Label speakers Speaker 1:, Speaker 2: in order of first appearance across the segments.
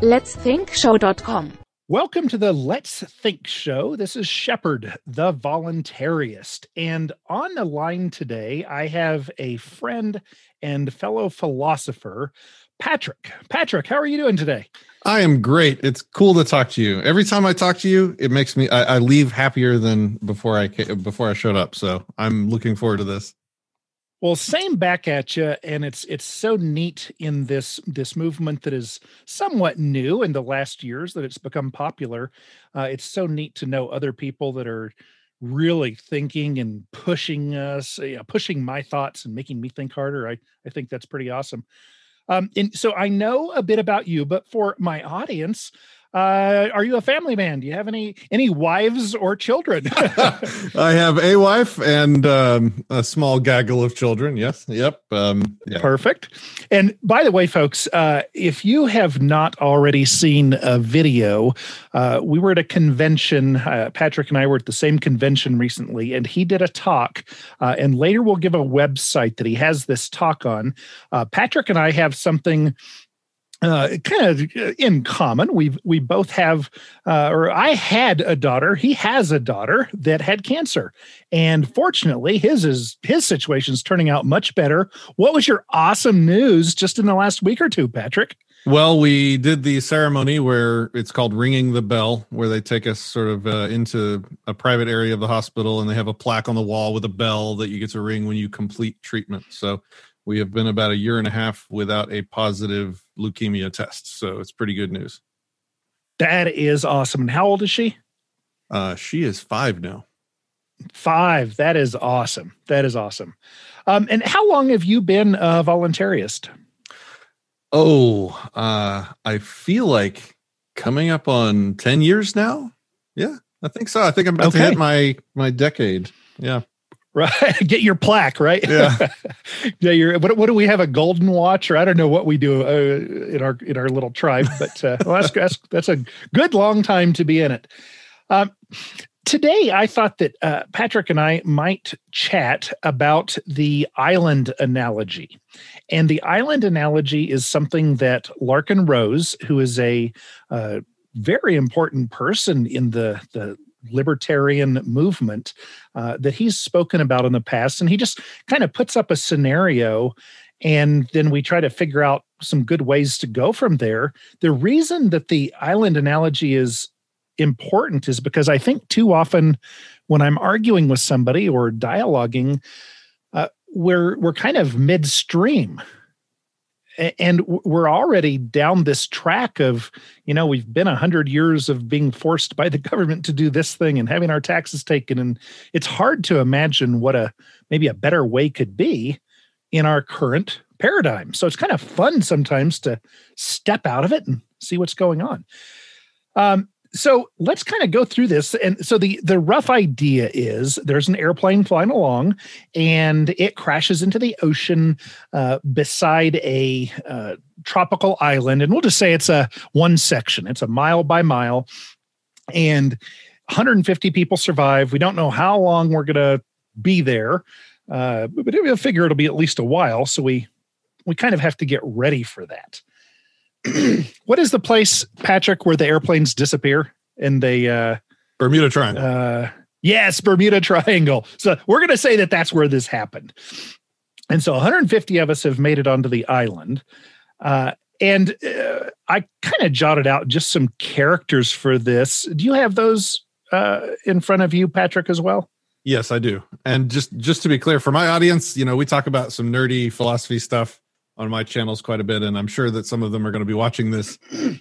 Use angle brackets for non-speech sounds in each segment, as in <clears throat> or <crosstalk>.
Speaker 1: letsthinkshow.com.
Speaker 2: Welcome to the Let's Think Show. This is Shepard, the voluntarist. And on the line today, I have a friend and fellow philosopher, Patrick. Patrick, how are you doing today?
Speaker 3: I am great. It's cool to talk to you. Every time I talk to you, it makes me I, I leave happier than before I before I showed up. So I'm looking forward to this.
Speaker 2: Well, same back at you, and it's it's so neat in this this movement that is somewhat new in the last years that it's become popular. Uh, it's so neat to know other people that are really thinking and pushing us, you know, pushing my thoughts and making me think harder. I I think that's pretty awesome. Um, and so I know a bit about you, but for my audience, uh, are you a family man? Do you have any any wives or children? <laughs> <laughs>
Speaker 3: I have a wife and um, a small gaggle of children. Yes. Yep. Um,
Speaker 2: yeah. Perfect. And by the way, folks, uh, if you have not already seen a video, uh, we were at a convention. Uh, Patrick and I were at the same convention recently, and he did a talk. Uh, and later we'll give a website that he has this talk on. Uh, Patrick and I have something uh, kind of uh, in common. We we both have, uh, or I had a daughter. He has a daughter that had cancer, and fortunately, his is his situation is turning out much better. What was your awesome news just in the last week or two, Patrick?
Speaker 3: Well, we did the ceremony where it's called ringing the bell, where they take us sort of uh, into a private area of the hospital, and they have a plaque on the wall with a bell that you get to ring when you complete treatment. So we have been about a year and a half without a positive leukemia test. So it's pretty good news.
Speaker 2: That is awesome. And how old is she?
Speaker 3: Uh, she is five now.
Speaker 2: Five. That is awesome. That is awesome. Um, and how long have you been a voluntarist?
Speaker 3: Oh, uh, I feel like coming up on 10 years now. Yeah, I think so. I think I'm about okay. to hit my my decade. Yeah
Speaker 2: right. <laughs> Get your plaque right?
Speaker 3: Yeah. <laughs>
Speaker 2: Yeah your what, what do we have a golden watch? Or i don't know what we do uh, in our in our little tribe but uh, well, that's, that's that's a good long time to be in it. Um, today i thought that uh, patrick and i might chat about the island analogy. And the island analogy is something that Larken Rose who is a uh, very important person in the the libertarian movement uh, that he's spoken about in the past. And he just kind of puts up a scenario and then we try to figure out some good ways to go from there. The reason that the island analogy is important is because I think too often when I'm arguing with somebody or dialoguing, uh, we're we're kind of midstream and we're already down this track of you know we've been a hundred years of being forced by the <laughs> government to do this thing and having our taxes taken. And it's hard to imagine what a maybe a better way could be in our current paradigm. So it's kind of fun sometimes to step out of it and see what's going on. Um, so let's kind of go through this and so the the rough idea is there's an airplane flying along and it crashes into the ocean uh, beside a uh, tropical island and we'll just say it's a one section. It's a mile by mile and 150 people survive. We don't know how long we're going to be there uh, but we figure it'll be at least a while so we we kind of have to get ready for that <clears throat> what is the place, Patrick, where the airplanes disappear and they uh
Speaker 3: Bermuda Triangle.
Speaker 2: Uh, yes, Bermuda <laughs> Triangle. So we're going to say that that's where this happened. And so 150 of us have made it onto the island. Uh, and uh, I kind of jotted out just some characters for this. Do you have those uh, in front of you, Patrick, as well?
Speaker 3: Yes, I do. And just just to be clear, for my audience, you know, we talk about some nerdy philosophy stuff on my channels quite a bit, and I'm sure that some of them are going to be watching this. <clears throat>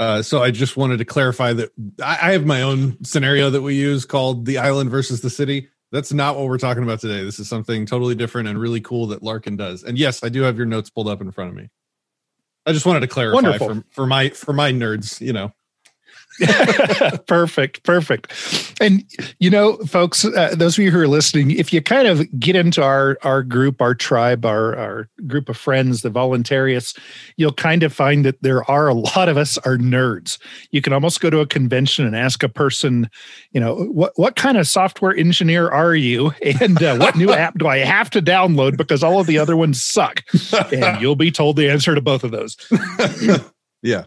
Speaker 3: Uh, so I just wanted to clarify that I, I have my own scenario that we use called the island versus the city. That's not what we're talking about today. This is something totally different and really cool that Larken does. And yes, I do have your notes pulled up in front of me. I just wanted to clarify for, for my for my nerds, you know. <laughs>
Speaker 2: perfect, perfect. And you know, folks, uh, those of you who are listening, if you kind of get into our our group, our tribe, our our group of friends, the voluntarists, you'll kind of find that there are a lot of us are nerds. You can almost go to a convention and ask a person, you know, what what kind of software engineer are you, and uh, what new app do I have to download because all of the other ones suck, and <laughs> you'll be told the answer to both of those. <laughs>
Speaker 3: yeah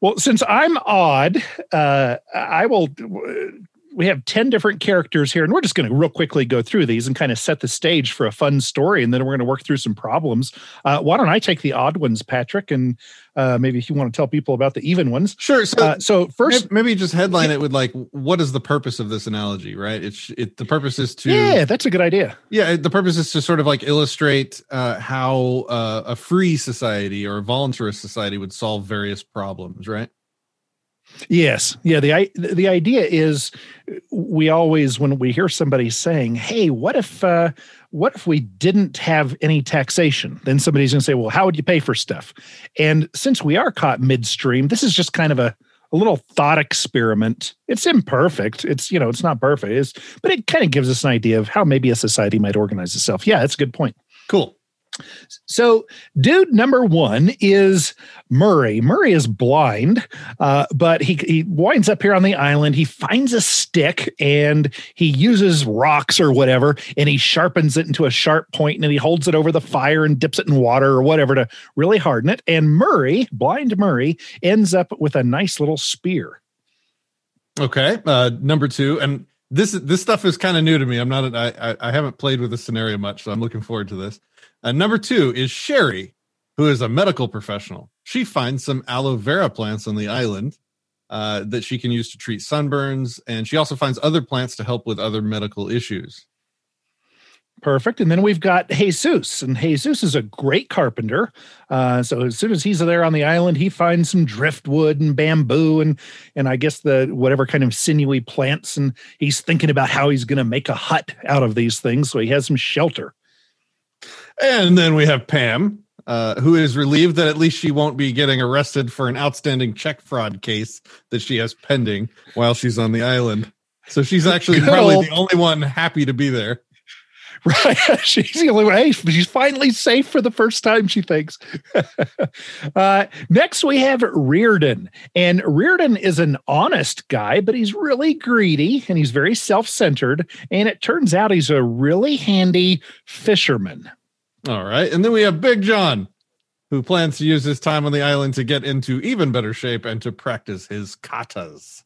Speaker 2: Well, since I'm odd, uh, I will. We have 10 different characters here, and we're just going to real quickly go through these and kind of set the stage for a fun story. And then we're going to work through some problems. Uh, why don't I take the odd ones, Patrick? And uh, maybe if you want to tell people about the even ones.
Speaker 3: Sure. So,
Speaker 2: Uh, so first,
Speaker 3: maybe just headline it with like, what is the purpose of this analogy? Right? It's it. The purpose is to
Speaker 2: yeah, that's a good idea.
Speaker 3: Yeah, the purpose is to sort of like illustrate uh, how uh, a free society or a voluntarist society would solve various problems, right?
Speaker 2: Yes. Yeah. The the idea is we always when we hear somebody saying, "Hey, what if uh, what if we didn't have any taxation?" Then somebody's going to say, "Well, how would you pay for stuff?" And since we are caught midstream, this is just kind of a a little thought experiment. It's imperfect. It's you know it's not perfect. It's, but it kind of gives us an idea of how maybe a society might organize itself. Yeah, that's a good point.
Speaker 3: Cool.
Speaker 2: So, dude number one is Murray. Murray is blind, uh, but he, he winds up here on the island. He finds a stick and he uses rocks or whatever, and he sharpens it into a sharp point and he holds it over the fire and dips it in water or whatever to really harden it. And Murray, blind Murray, ends up with a nice little spear.
Speaker 3: Okay. Uh, number two, and this this stuff is kind of new to me. I'm not. I I- I haven't played with this scenario much, so I'm looking forward to this. Uh, number two is Sherry, who is a medical professional. She finds some aloe vera plants on the island uh, that she can use to treat sunburns, and she also finds other plants to help with other medical issues.
Speaker 2: Perfect. And then we've got Jesus, and Jesus is a great carpenter. Uh, so as soon as he's there on the island, he finds some driftwood and bamboo, and and I guess the whatever kind of sinewy plants, and he's thinking about how he's going to make a hut out of these things, so he has some shelter.
Speaker 3: And then we have Pam, uh, who is relieved that at least she won't be getting arrested for an outstanding check fraud case that she has pending while she's on the island. So she's actually
Speaker 2: Good
Speaker 3: probably
Speaker 2: old-
Speaker 3: the only one happy to be there. <laughs>
Speaker 2: Right. <laughs> she's the only one. Hey, she's finally safe for the first time, she thinks. <laughs> uh, next, we have Reardon. And Reardon is an honest guy, but he's really greedy and he's very self centered. And it turns out he's a really handy fisherman.
Speaker 3: All right. And then we have Big John, who plans to use his time on the island to get into even better shape and to practice his katas.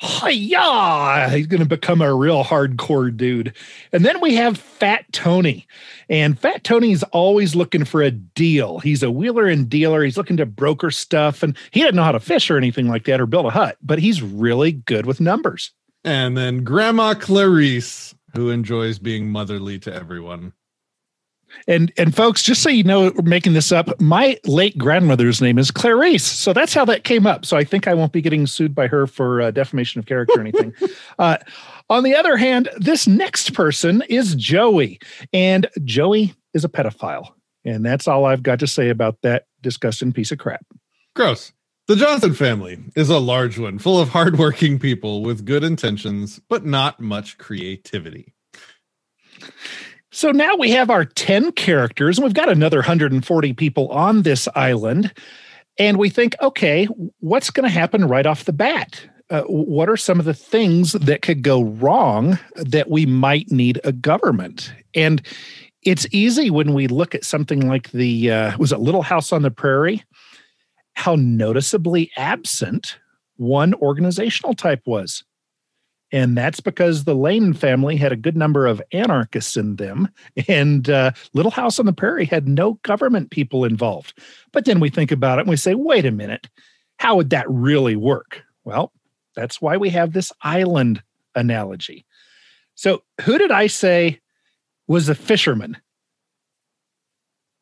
Speaker 2: Hiya! He's going to become a real hardcore dude. And then we have Fat Tony. And Fat Tony's always looking for a deal. He's a wheeler and dealer. He's looking to broker stuff. And he doesn't know how to fish or anything like that or build a hut, but he's really good with numbers.
Speaker 3: And then Grandma Clarice, who enjoys being motherly to everyone.
Speaker 2: And and folks, just so you know, we're making this up. My late grandmother's name is Clarice, so that's how that came up. So I think I won't be getting sued by her for uh, defamation of character or anything. <laughs> uh, on the other hand, this next person is Joey, and Joey is a pedophile, and that's all I've got to say about that disgusting piece of crap.
Speaker 3: Gross. The Johnson family is a large one, full of hardworking people with good intentions, but not much creativity.
Speaker 2: So now we have our 10 characters, and we've got another 140 people on this island. And we think, okay, what's going to happen right off the bat? Uh, what are some of the things that could go wrong that we might need a government? And it's easy when we look at something like the, uh, was it Little House on the Prairie? How noticeably absent one organizational type was. And that's because the Lane family had a good number of anarchists in them, and uh, Little House on the Prairie had no government people involved. But then we think about it and we say, wait a minute, how would that really work? Well, that's why we have this island analogy. So, who did I say was a fisherman?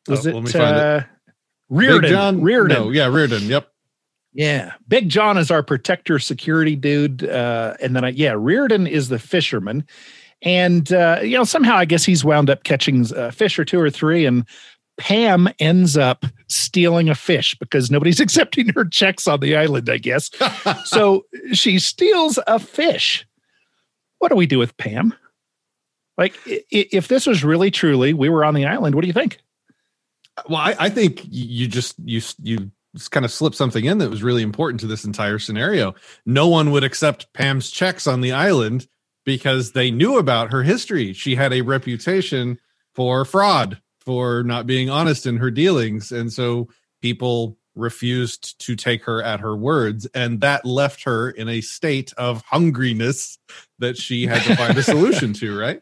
Speaker 2: Was
Speaker 3: Oh,
Speaker 2: it,
Speaker 3: let me find it.
Speaker 2: uh, Reardon?
Speaker 3: Big John?
Speaker 2: Reardon.
Speaker 3: No, yeah, Reardon. Yep.
Speaker 2: Yeah. Big John is our protector security dude. Uh, and then, I, yeah, Reardon is the fisherman. And, uh, you know, somehow I guess he's wound up catching a fish or two or three. And Pam ends up stealing a fish because nobody's <laughs> accepting her checks on the island, I guess. <laughs> so she steals a fish. What do we do with Pam? Like, if this was really truly, we were on the island, what do you think?
Speaker 3: well, I, I think you just you you just kind of slipped something in that was really important to this entire scenario. No one would accept Pam's checks on the island because they knew about her history. She had a reputation for fraud, for not being honest in her dealings, and so people refused to take her at her words and that left her in a state of hungriness that she had to find a <laughs> solution to right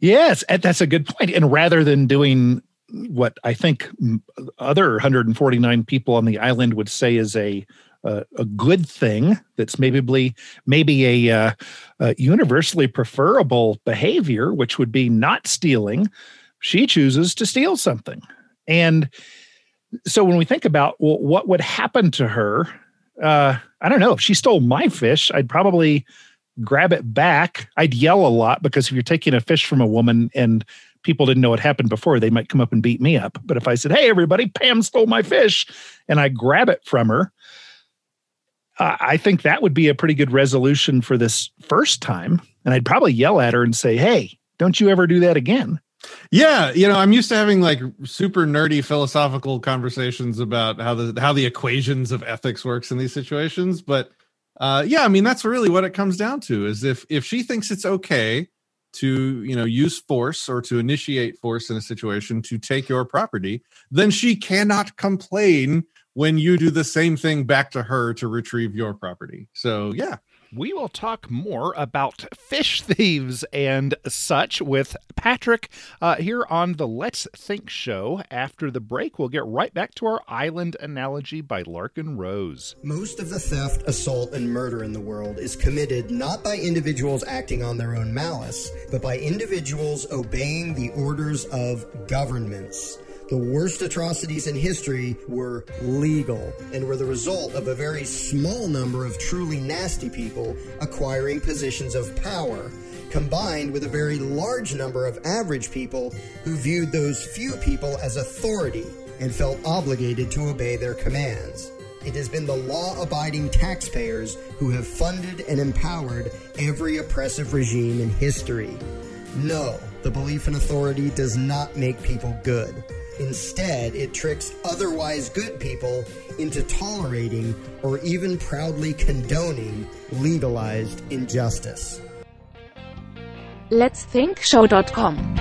Speaker 2: yes that's a good point. point and rather than doing what i think other 149 people on the island would say is a uh, a good thing that's maybe maybe a, uh, universally preferable behavior which would be not stealing she chooses to steal something and so when we think about well, what would happen to her, uh, I don't know. If she stole my fish, I'd probably grab it back. I'd yell a lot because if you're taking a fish from a woman and people didn't know what happened before, they might come up and beat me up. But if I said, "Hey, everybody, Pam stole my fish," and I grab it from her, uh, I think that would be a pretty good resolution for this first time. And I'd probably yell at her and say, "Hey, don't you ever do that again."
Speaker 3: Yeah, you know, I'm used to having like super nerdy philosophical conversations about how the how the equations of ethics works in these situations, but uh yeah, I mean that's really what it comes down to is if if she thinks it's okay to, you know, use force or to initiate force in a situation to take your property, then she cannot complain when you do the same thing back to her to retrieve your property. So, yeah,
Speaker 2: we will talk more about fish <laughs> thieves and such with Patrick uh, here on the Let's Think show. After the break, we'll get right back to our island analogy by Larken Rose.
Speaker 1: Most of the theft, assault, and murder in the world is committed not by individuals acting on their own malice, but by individuals obeying the orders of governments. The worst atrocities in history were legal and were the result of a very small number of truly nasty people acquiring positions of power, combined with a very large number of average people who viewed those few people as authority and felt obligated to obey their commands. It has been the law abiding taxpayers who have funded and empowered every oppressive regime in history. No, the belief in authority does not make people good. Instead, it tricks otherwise good people into tolerating or even proudly condoning legalized injustice.
Speaker 4: Let's think show.com